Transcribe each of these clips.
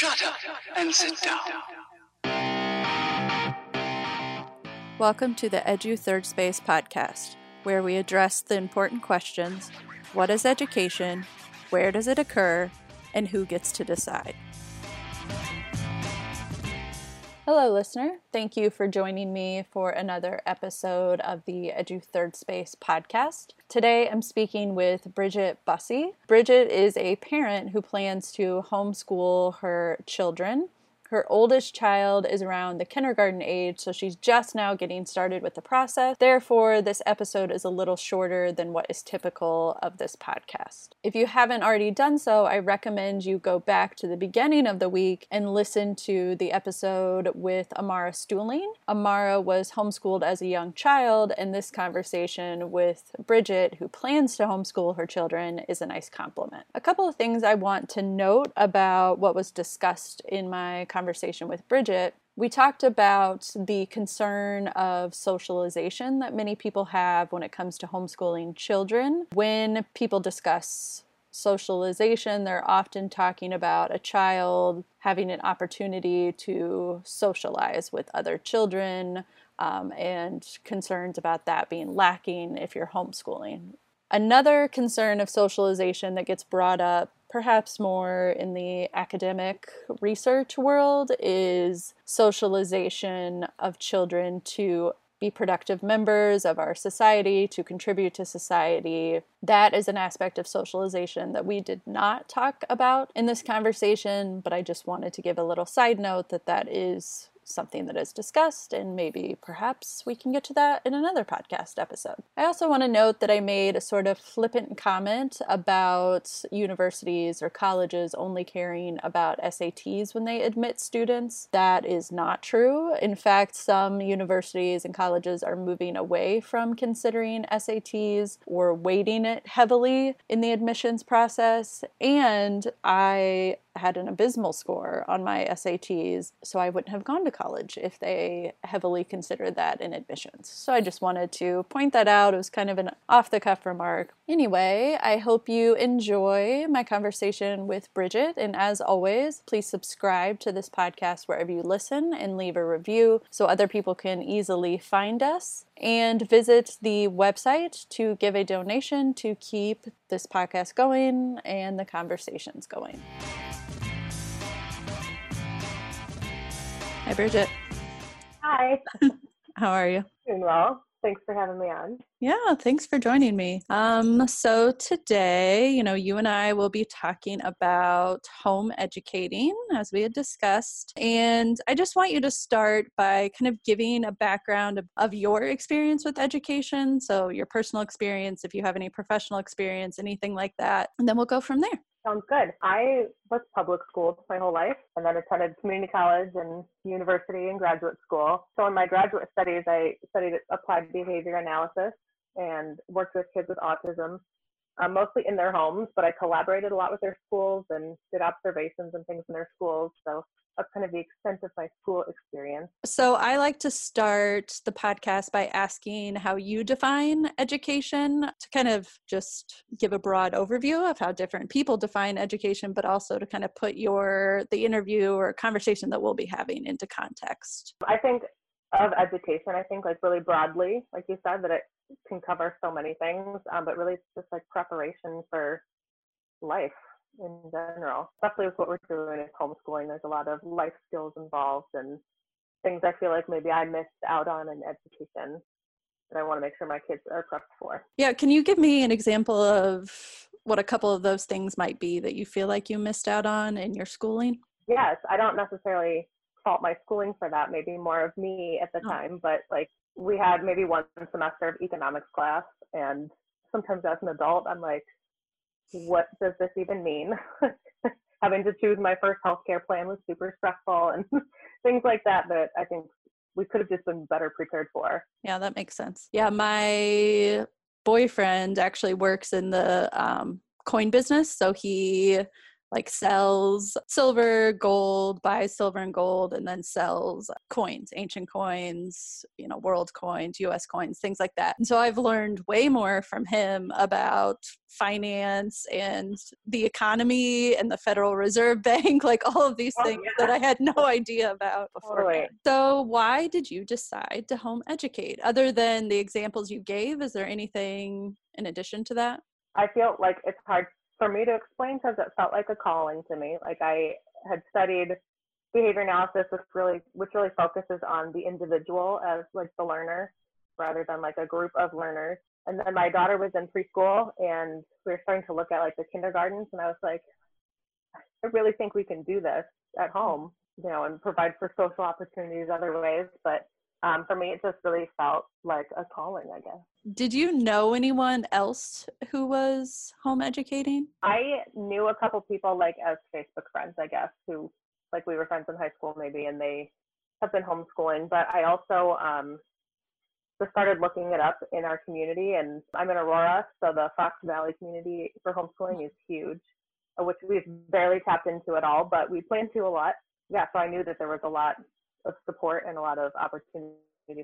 Shut up and sit down. Welcome to the Edu Third Space podcast, where we address the important questions what is education, where does it occur, and who gets to decide. Hello, listener. Thank you for joining me for another episode of the Edu Third Space podcast. Today I'm speaking with Bridget Busse. Bridget is a parent who plans to homeschool her children. Her oldest child is around the kindergarten age, so she's just now getting started with the process. Therefore, this episode is a little shorter than what is typical of this podcast. If you haven't already done so, I recommend you go back to the beginning of the week and listen to the episode with Amara Stuehling. Amara was homeschooled as a young child, and this conversation with Bridget, who plans to homeschool her children, is a nice compliment. A couple of things I want to note about what was discussed in my conversation conversation with Bridget, we talked about the concern of socialization that many people have when it comes to homeschooling children. When people discuss socialization, they're often talking about a child having an opportunity to socialize with other children um, and concerns about that being lacking if you're homeschooling. Another concern of socialization that gets brought up perhaps more in the academic research world is socialization of children to be productive members of our society, to contribute to society. That is an aspect of socialization that we did not talk about in this conversation, but I just wanted to give a little side note that that is something that is discussed, and maybe perhaps we can get to that in another podcast episode. I also want to note that I made a sort of flippant comment about universities or colleges only caring about SATs when they admit students. That is not true. In fact, some universities and colleges are moving away from considering SATs or weighting it heavily in the admissions process. And I had an abysmal score on my SATs, so I wouldn't have gone to college if they heavily considered that in admissions. So I just wanted to point that out. It was kind of an off the cuff remark. Anyway, I hope you enjoy my conversation with Bridget, and as always, please subscribe to this podcast wherever you listen and leave a review so other people can easily find us and visit the website to give a donation to keep this podcast going and the conversations going. Hi, Bridget. Hi. How are you? Doing well. Thanks for having me on. Yeah, thanks for joining me. Um, so today, you know, you and I will be talking about home educating as we had discussed. And I just want you to start by kind of giving a background of, of your experience with education. So your personal experience, if you have any professional experience, anything like that. And then we'll go from there. Sounds good. I was public schooled my whole life and then attended community college and university and graduate school. So in my graduate studies, I studied applied behavior analysis and worked with kids with autism, um, mostly in their homes, but I collaborated a lot with their schools and did observations and things in their schools. So that's kind of the extent of my school experience. So I like to start the podcast by asking how you define education to kind of just give a broad overview of how different people define education, but also to kind of put your the interview or conversation that we'll be having into context. I think of education, I think like really broadly, like you said, that it can cover so many things, um, but really it's just like preparation for life in general, especially with what we're doing is homeschooling. There's a lot of life skills involved and things I feel like maybe I missed out on in education that I want to make sure my kids are prepped for. Yeah, can you give me an example of what a couple of those things might be that you feel like you missed out on in your schooling? Yes, I don't necessarily fault my schooling for that, maybe more of me at the oh. time, but like we had maybe one semester of economics class and sometimes as an adult I'm like what does this even mean? Having to choose my first healthcare plan was super stressful and things like that that I think we could have just been better prepared for. Yeah, that makes sense. Yeah, my boyfriend actually works in the um, coin business. So he like sells silver, gold, buys silver and gold, and then sells coins, ancient coins, you know, world coins, US coins, things like that. And so I've learned way more from him about finance and the economy and the Federal Reserve Bank, like all of these Oh, things yeah. that I had no idea about before. Totally. So, why did you decide to home educate? Other than the examples you gave, is there anything in addition to that? I feel like it's hard for me to explain because it felt like a calling to me. Like I had studied behavior analysis, which really which really focuses on the individual as like the learner rather than like a group of learners. And then my daughter was in preschool and we were starting to look at like the kindergartens and I was like, I really think we can do this at home, you know, and provide for social opportunities other ways. But um, for me, it just really felt like a calling, I guess. Did you know anyone else who was home educating? I knew a couple people like as Facebook friends, I guess, who like we were friends in high school maybe, and they have been homeschooling. But I also um, just started looking it up in our community, and I'm in Aurora, so the Fox Valley community for homeschooling is huge, uh, which we've barely tapped into at all, but we plan to a lot. Yeah, so I knew that there was a lot of support and a lot of opportunity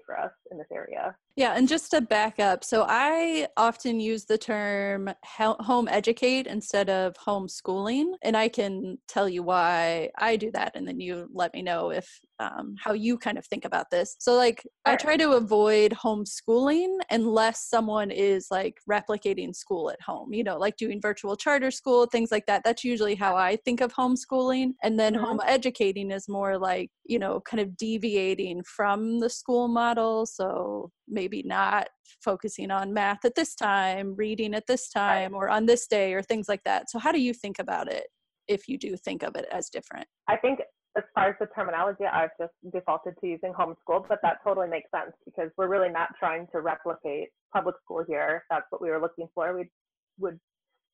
for us in this area. Yeah, and just to back up, so I often use the term home educate instead of homeschooling, and I can tell you why I do that, and then you let me know if um, how you kind of think about this. So, like, I try to avoid homeschooling unless someone is like replicating school at home, you know, like doing virtual charter school, things like that. That's usually how I think of homeschooling, and then Mhm. home educating is more like you know, kind of deviating from the school model. So maybe not focusing on math at this time, reading at this time, or on this day, or things like that. So, how do you think about it if you do think of it as different? I think as far as the terminology, I've just defaulted to using homeschool, but that totally makes sense because we're really not trying to replicate public school here. If that's what we were looking for. We would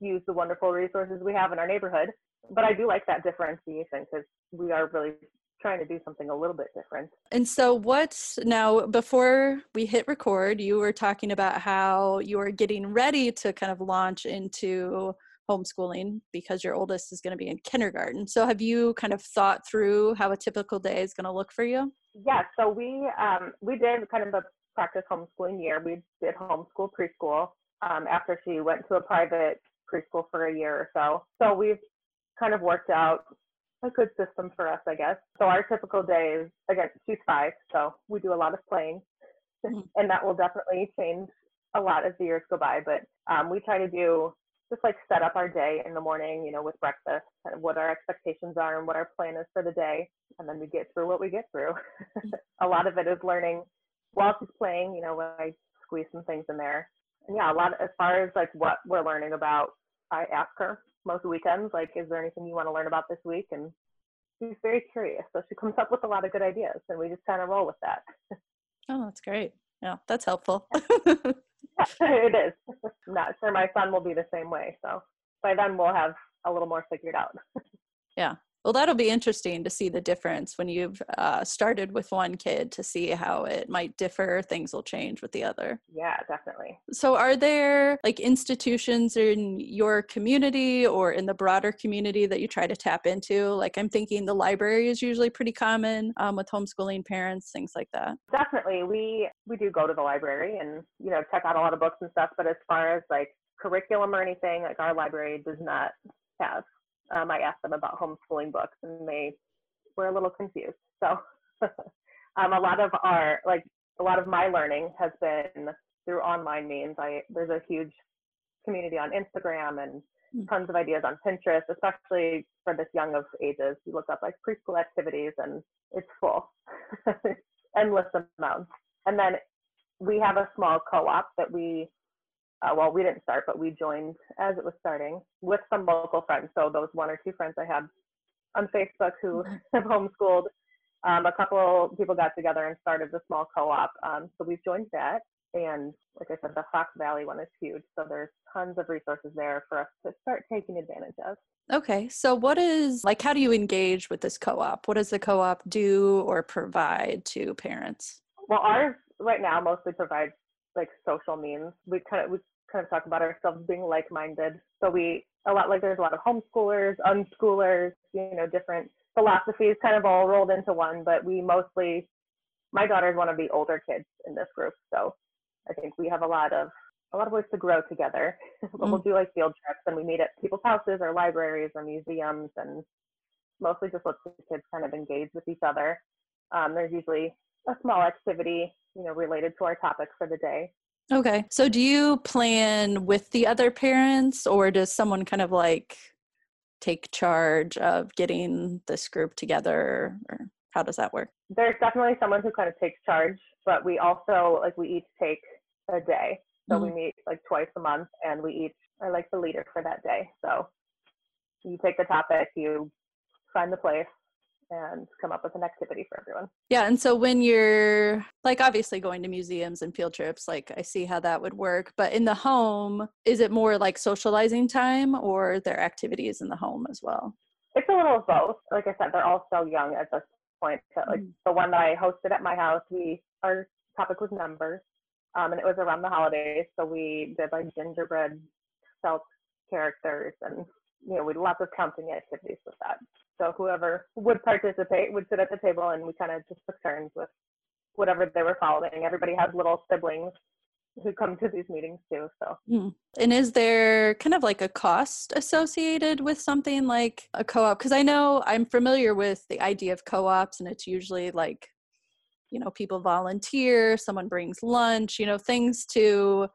use the wonderful resources we have in our neighborhood. But I do like that differentiation because we are really trying to do something a little bit different. And so, what's now before we hit record, you were talking about how you are getting ready to kind of launch into homeschooling because your oldest is going to be in kindergarten. So, have you kind of thought through how a typical day is going to look for you? Yeah, so we um, we did kind of a practice homeschooling year. We did homeschool preschool um, after she went to a private preschool for a year or so. So we've kind of worked out a good system for us, I guess. So our typical day is again, she's five, so we do a lot of playing, Mhm. and that will definitely change a lot as the years go by. But um, we try to do just like set up our day in the morning, you know, with breakfast, kind of what our expectations are and what our plan is for the day, and then we get through what we get through. a lot of it is learning while she's playing, you know, when I squeeze some things in there. And yeah, a lot as far as like what we're learning about, I ask her most weekends, like, is there anything you want to learn about this week? And she's very curious. So she comes up with a lot of good ideas and we just kind of roll with that. Oh, that's great. Yeah, that's helpful. it is. I'm not sure my son will be the same way. So by then we'll have a little more figured out. Well, that'll be interesting to see the difference when you've uh, started with one kid to see how it might differ. Things will change with the other. Yeah, definitely. So, are there like institutions in your community or in the broader community that you try to tap into? Like, I'm thinking the library is usually pretty common um, with homeschooling parents, things like that. Definitely. We we do go to the library and, you know, check out a lot of books and stuff, but as far as like curriculum or anything, like our library does not have. Um, I asked them about homeschooling books and they were a little confused. So um, a lot of our like a lot of my learning has been through online means. I there's a huge community on Instagram and Mm. tons of ideas on Pinterest, especially for this young of ages. You look up like preschool activities and it's full, endless amounts. And then we have a small co-op that we, uh, well, we didn't start, but we joined as it was starting with some local friends. So those one or two friends I had on Facebook who Mhm. have homeschooled, um, a couple people got together and started the small co-op. Um, so we've joined that. And like I said, the Fox Valley one is huge. So there's tons of resources there for us to start taking advantage of. Okay, so what is like, how do you engage with this co op? What does the co op do or provide to parents? Well, ours right now mostly provides like social means. We kind of we kind of talk about ourselves being like-minded. So we a lot like there's a lot of homeschoolers, unschoolers, you know, different philosophies kind of all rolled into one. But we mostly, my daughter is one of the older kids in this group, so I think we have a lot of a lot of ways to grow together. but we'll mm. do like field trips and we meet at people's houses or libraries or museums and mostly just let the kids kind of engage with each other. Um, there's usually a small activity, you know, related to our topic for the day. Okay. So do you plan with the other parents or does someone kind of like take charge of getting this group together or how does that work? There's definitely someone who kind of takes charge, but we also like we each take a day. So mm-hmm. we meet like twice a month and we each are like the leader for that day. So you take the topic, you find the place, and come up with an activity for everyone. Yeah. And so when you're like obviously going to museums and field trips, like I see how that would work. But in the home, is it more like socializing time or their activities in the home as well? It's a little of both. Like I said, they're all so young at this point. So like mm-hmm. the one that I hosted at my house, we our topic was numbers. Um, and it was around the holidays. So we did like gingerbread felt characters and you know, we lots of counting activities with that. So whoever would participate would sit at the table and we kind of just took turns with whatever they were following. Everybody has little siblings who come to these meetings too. So, mm. and is there kind of like a cost associated with something like a co op? Because I know I'm familiar with the idea of co ops, and it's usually like, you know, people volunteer, someone brings lunch, you know, things to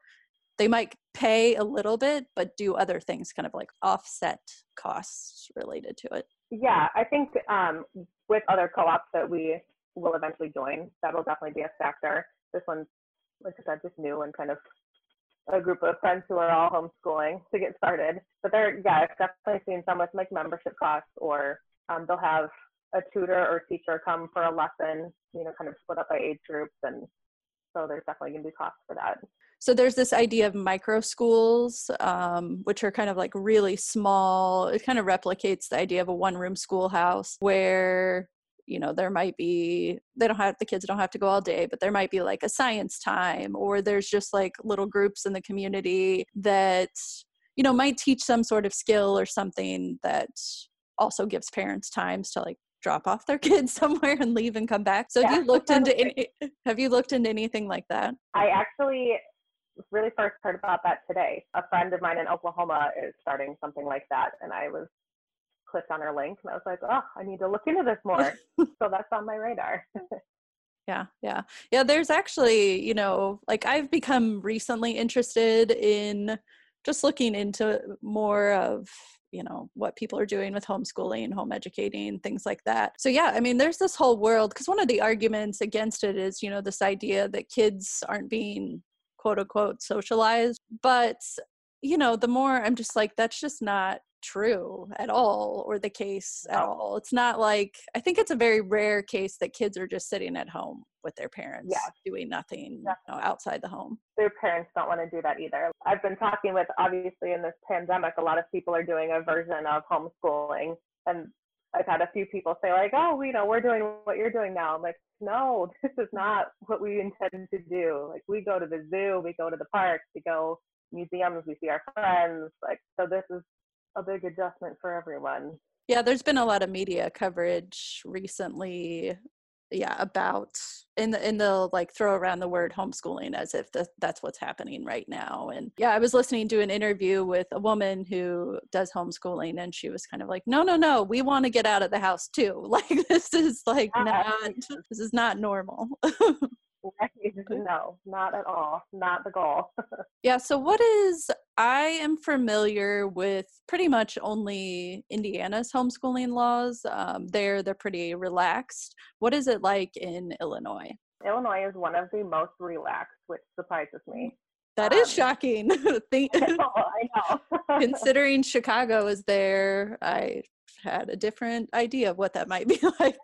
they might pay a little bit but do other things kind of like offset costs related to it. Yeah i think um, with other co-ops that we will eventually join that'll definitely be a factor. This one's like i said just new and kind of a group of friends who are all homeschooling to get started. But they're yeah i've definitely seen some with like membership costs or um, they'll have a tutor or teacher come for a lesson you know kind of split up by age groups and so there's definitely going to be costs for that. So there's this idea of micro schools um, which are kind of like really small. It kind of replicates the idea of a one room schoolhouse where you know there might be they don't have the kids don't have to go all day but there might be like a science time or there's just like little groups in the community that you know might teach some sort of skill or something that also gives parents times to like drop off their kids somewhere and leave and come back. So yeah. have you looked into any, have you looked into anything like that? I actually really first heard about that today. A friend of mine in Oklahoma is starting something like that, and I was clicked on her link and I was like, oh, I need to look into this more. so that's on my radar. yeah, yeah. Yeah, there's actually, you know, like I've become recently interested in just looking into more of you know what people are doing with homeschooling home educating things like that. So yeah i mean there's this whole world because one of the arguments against it is you know this idea that kids aren't being quote unquote socialized but you know the more i'm just like that's just not true at all or the case at all. It's not like i think it's a very rare case that kids are just sitting at home with their parents yeah. doing nothing you know, outside the home. Their parents don't want to do that either. I've been talking with obviously in this pandemic a lot of people are doing a version of homeschooling and i've had a few people say like oh you know we're doing what you're doing now. I'm like no, this is mm. not what we intend to do. Like we go to the zoo, we go to the park, we go museums, we see our friends. Like so this is a big adjustment for everyone. Yeah, there's been a lot of media coverage recently yeah about in the in the like throw around the word homeschooling as if the, that's what's happening right now and yeah i was listening to an interview with a woman who does homeschooling and she was kind of like no no no we want to get out of the house too like this is like not this is not normal no, not at all. Not the goal. yeah. So, what is, I am familiar with pretty much only Indiana's homeschooling laws. Um, they're, they're pretty relaxed. What is it like in Illinois? Illinois is one of the most relaxed, which surprises me. That um, is shocking. I know. I know. Considering Chicago is there, I had a different idea of what that might be like.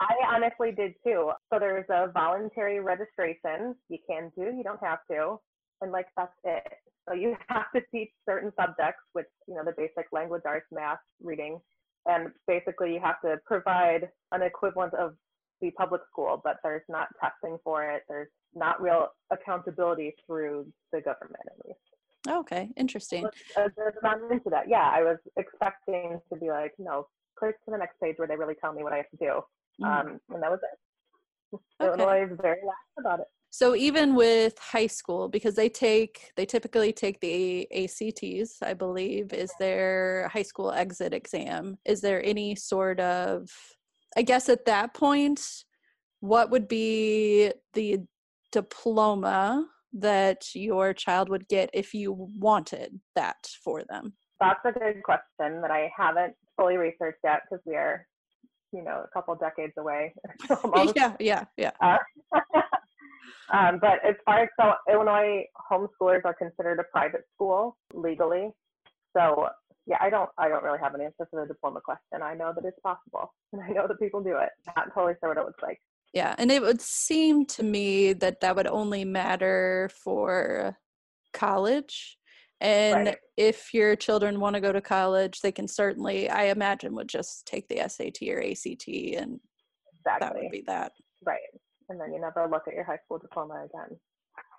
I honestly did too. So there's a voluntary registration. You can do, you don't have to. And like that's it. So you have to teach certain subjects, which, you know, the basic language arts, math, reading. And basically you have to provide an equivalent of the public school, but there's not testing for it. There's not real accountability through the government at least. Okay, interesting. I was, I was into that. Yeah, I was expecting to be like, no, click to the next page where they really tell me what I have to do. Mm. Um, and that was it. Okay. Illinois is very lax about it. So even with high school, because they take they typically take the ACTs, I believe, is their high school exit exam. Is there any sort of I guess at that point, what would be the diploma that your child would get if you wanted that for them? That's a good question that I haven't fully researched yet because we are, you know, a couple decades away. Yeah, yeah, yeah. Uh, um, but as far as so Illinois homeschoolers are considered a private school legally. So yeah, I don't I don't really have an answer for the diploma question. I know that it's possible and I know that people do it. Not totally sure what it looks like. Yeah, and it would seem to me that that would only matter for college. And Right. if your children want to go to college, they can certainly, I imagine, would just take the SAT or ACT, and that would be that. Right. And then you never look at your high school diploma again.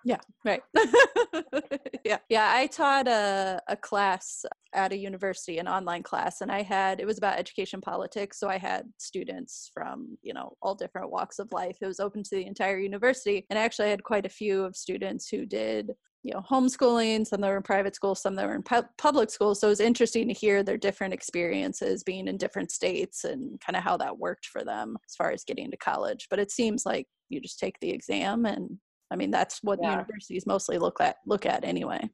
Yeah, right. yeah, yeah. I taught a, a class at a university, an online class, and I had it was about education politics. So I had students from you know all different walks of life. It was open to the entire university, and I actually had quite a few of students who did you know homeschooling. Some that were in private school, some that were in pu- public school. So it was interesting to hear their different experiences being in different states and kind of how that worked for them as far as getting to college. But it seems like you just take the exam and I mean, that's what Yeah. universities mostly look at look at anyway.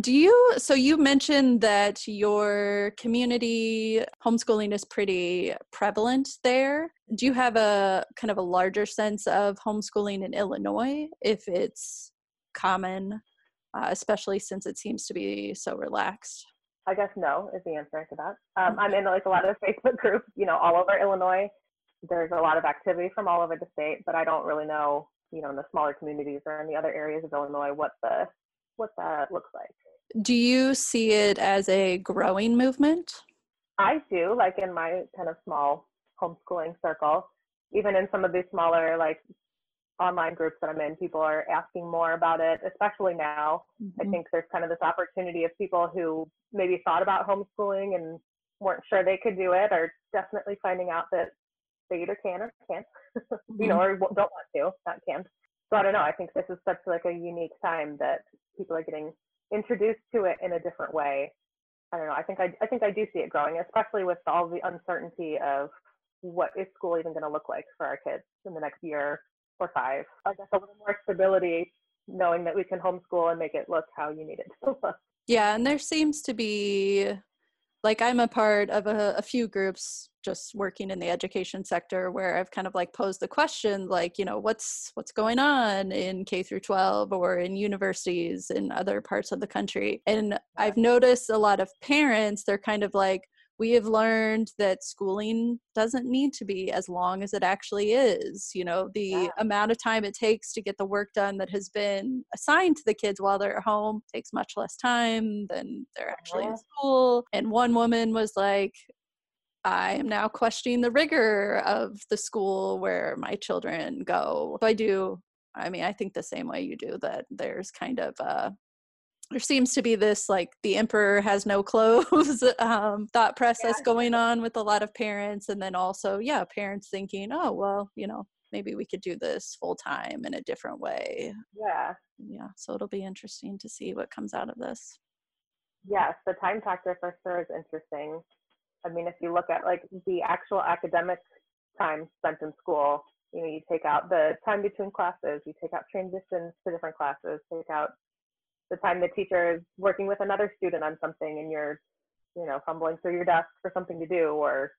Do you so you mentioned that your community homeschooling is pretty prevalent there. Do you have a kind of a larger sense of homeschooling in Illinois if it's common, uh, especially since it seems to be so relaxed? I guess no is the answer to that. Um, I'm in like a lot of Facebook groups, you know, all over Illinois. There's a lot of activity from all over the state, but I don't really know, you know, in the smaller communities or in the other areas of Illinois what the what that looks like. Do you see it as a growing movement? I do, like in my kind of small homeschooling circle, even in some of these smaller like online groups that I'm in, people are asking more about it, especially now. I Mhm. think there's kind of this opportunity of people who maybe thought about homeschooling and weren't sure they could do it, are definitely finding out that they either can or can't, you know, or don't want to, not can. So I don't know. I think this is such like a unique time that people are getting introduced to it in a different way. I don't know. I think I, I think I do see it growing, especially with all the uncertainty of what is school even going to look like for our kids in the next year or five. I guess a little more stability, knowing that we can homeschool and make it look how you need it to look. Yeah, and there seems to be like I'm a part of a, a few groups just working in the education sector where I've kind of like posed the question like, you know, what's what's going on in K through 12 or in universities in other parts of the country. And I've noticed a lot of parents, they're kind of like, we have learned that schooling doesn't need to be as long as it actually is. You know, the Yeah. amount of time it takes to get the work done that has been assigned to the kids while they're at home takes much less time than they're actually in Uh-huh. school. And one woman was like, I am now questioning the rigor of the school where my children go. So I do, I mean, I think the same way you do that there's kind of uh there seems to be this like the emperor has no clothes um, thought process Yeah. going on with a lot of parents and then also yeah parents thinking oh well you know maybe we could do this full time in a different way Yeah. yeah so it'll be interesting to see what comes out of this Yes, the time factor for sure is interesting. I mean, if you look at like the actual academic time spent in school, you know, you take out the time between classes, you take out transitions to different classes, take out the time the teacher is working with another student on something and you're, you know, fumbling through your desk for something to do or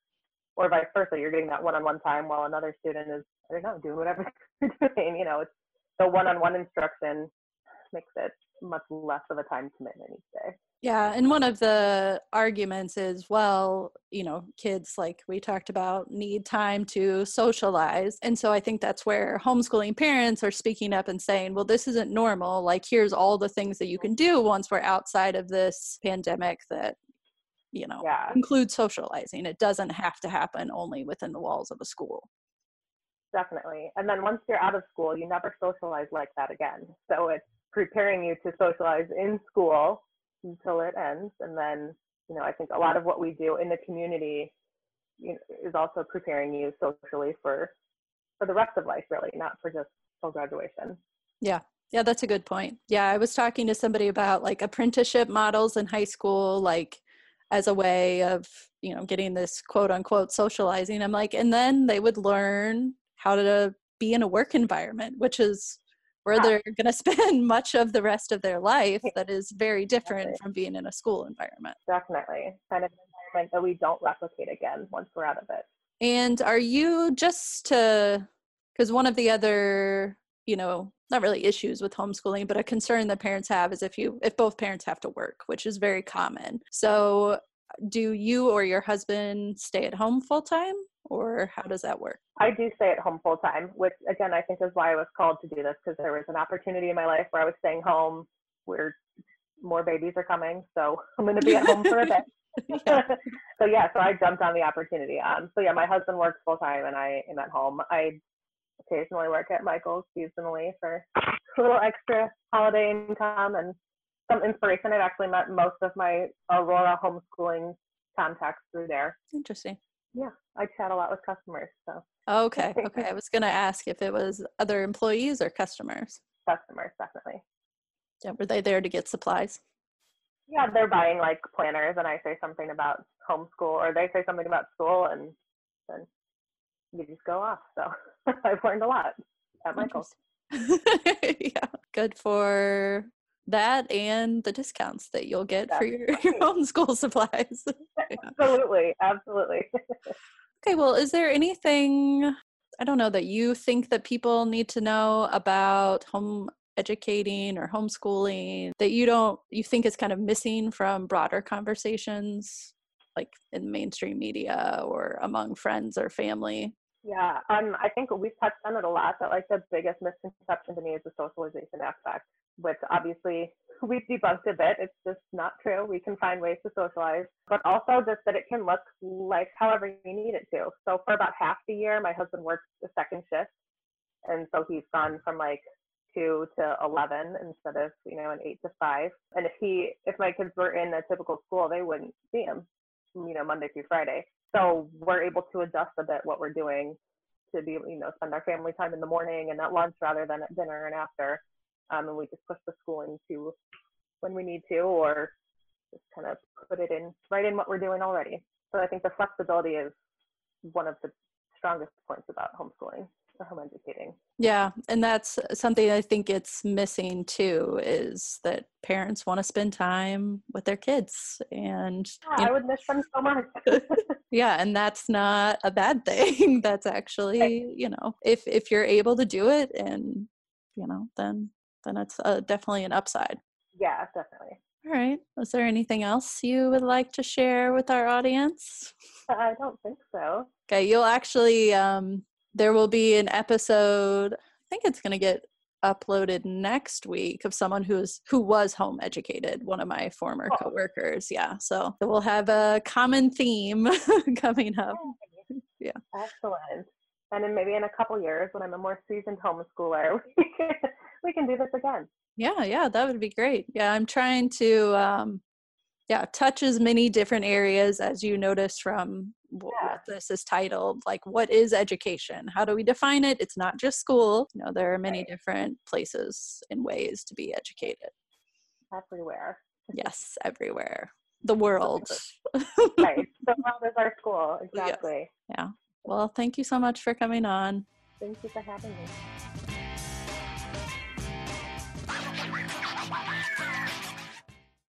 or vice versa, you're getting that one-on-one time while another student is, I don't know, doing whatever they're doing. You know, it's the one-on-one instruction makes it much less of a time commitment each day. Yeah, and one of the arguments is, well, you know, kids, like we talked about, need time to socialize. And so I think that's where homeschooling parents are speaking up and saying, well, this isn't normal. Like, here's all the things that you can do once we're outside of this pandemic that, you know, Yeah. include socializing. It doesn't have to happen only within the walls of a school. Definitely. And then once you're out of school, you never socialize like that again. So it's preparing you to socialize in school until it ends. And then, you know, I think a lot of what we do in the community you know, is also preparing you socially for for the rest of life, really, not for just full graduation. Yeah. Yeah, that's a good point. Yeah, I was talking to somebody about like apprenticeship models in high school, like as a way of, you know, getting this quote unquote socializing. I'm like, and then they would learn how to be in a work environment, which is where yeah. they're going to spend much of the rest of their life that is very different Definitely. from being in a school environment. Definitely. Kind of an environment that we don't replicate again once we're out of it. And are you just to, because one of the other, you know, not really issues with homeschooling, but a concern that parents have is if you, if both parents have to work, which is very common. So do you or your husband stay at home full time or how does that work? I do stay at home full time, which again, I think is why I was called to do this because there was an opportunity in my life where I was staying home where more babies are coming. So I'm going to be at home for a bit. yeah. so yeah, so I jumped on the opportunity. Um, so yeah, my husband works full time and I am at home. I occasionally work at Michael's seasonally for a little extra holiday income and some inspiration. I've actually met most of my Aurora homeschooling contacts through there. Interesting. Yeah, I chat a lot with customers. So. Okay. Okay. I was going to ask if it was other employees or customers. Customers, definitely. Yeah. Were they there to get supplies? Yeah, they're buying like planners, and I say something about homeschool, or they say something about school, and then you just go off. So I've learned a lot at Michael's. yeah, good for that and the discounts that you'll get That's for your, your own school supplies. Absolutely, absolutely. okay, well, is there anything I don't know that you think that people need to know about home educating or homeschooling that you don't you think is kind of missing from broader conversations like in mainstream media or among friends or family? Yeah, um, I think we've touched on it a lot. That like the biggest misconception to me is the socialization aspect which obviously we've debunked a bit. It's just not true. We can find ways to socialize, but also just that it can look like however you need it to. So for about half the year, my husband works a second shift. And so he's gone from like two to 11 instead of, you know, an eight to five. And if he, if my kids were in a typical school, they wouldn't see him, you know, Monday through Friday. So we're able to adjust a bit what we're doing to be, you know, spend our family time in the morning and at lunch rather than at dinner and after um, and we just push the schooling to when we need to, or just kind of put it in right in what we're doing already. So I think the flexibility is one of the strongest points about homeschooling or home educating. Yeah, and that's something I think it's missing too is that parents want to spend time with their kids and yeah, I would miss them so much. yeah, and that's not a bad thing. that's actually, you know, if if you're able to do it and you know, then then it's uh, definitely an upside. Yeah, definitely. All right. Is there anything else you would like to share with our audience? I don't think so. Okay, you'll actually um there will be an episode. I think it's going to get uploaded next week of someone who's who was home educated one of my former oh. coworkers yeah so we'll have a common theme coming up yeah excellent and then maybe in a couple years when i'm a more seasoned homeschooler we can, we can do this again. Yeah, yeah, that would be great. Yeah, I'm trying to um yeah, touch as many different areas as you notice from yeah. what this is titled like what is education? How do we define it? It's not just school. You know there are many right. different places and ways to be educated. Everywhere. Yes everywhere. The world. Right the world is our school exactly. Yes. yeah. Well thank you so much for coming on. Thank you for having me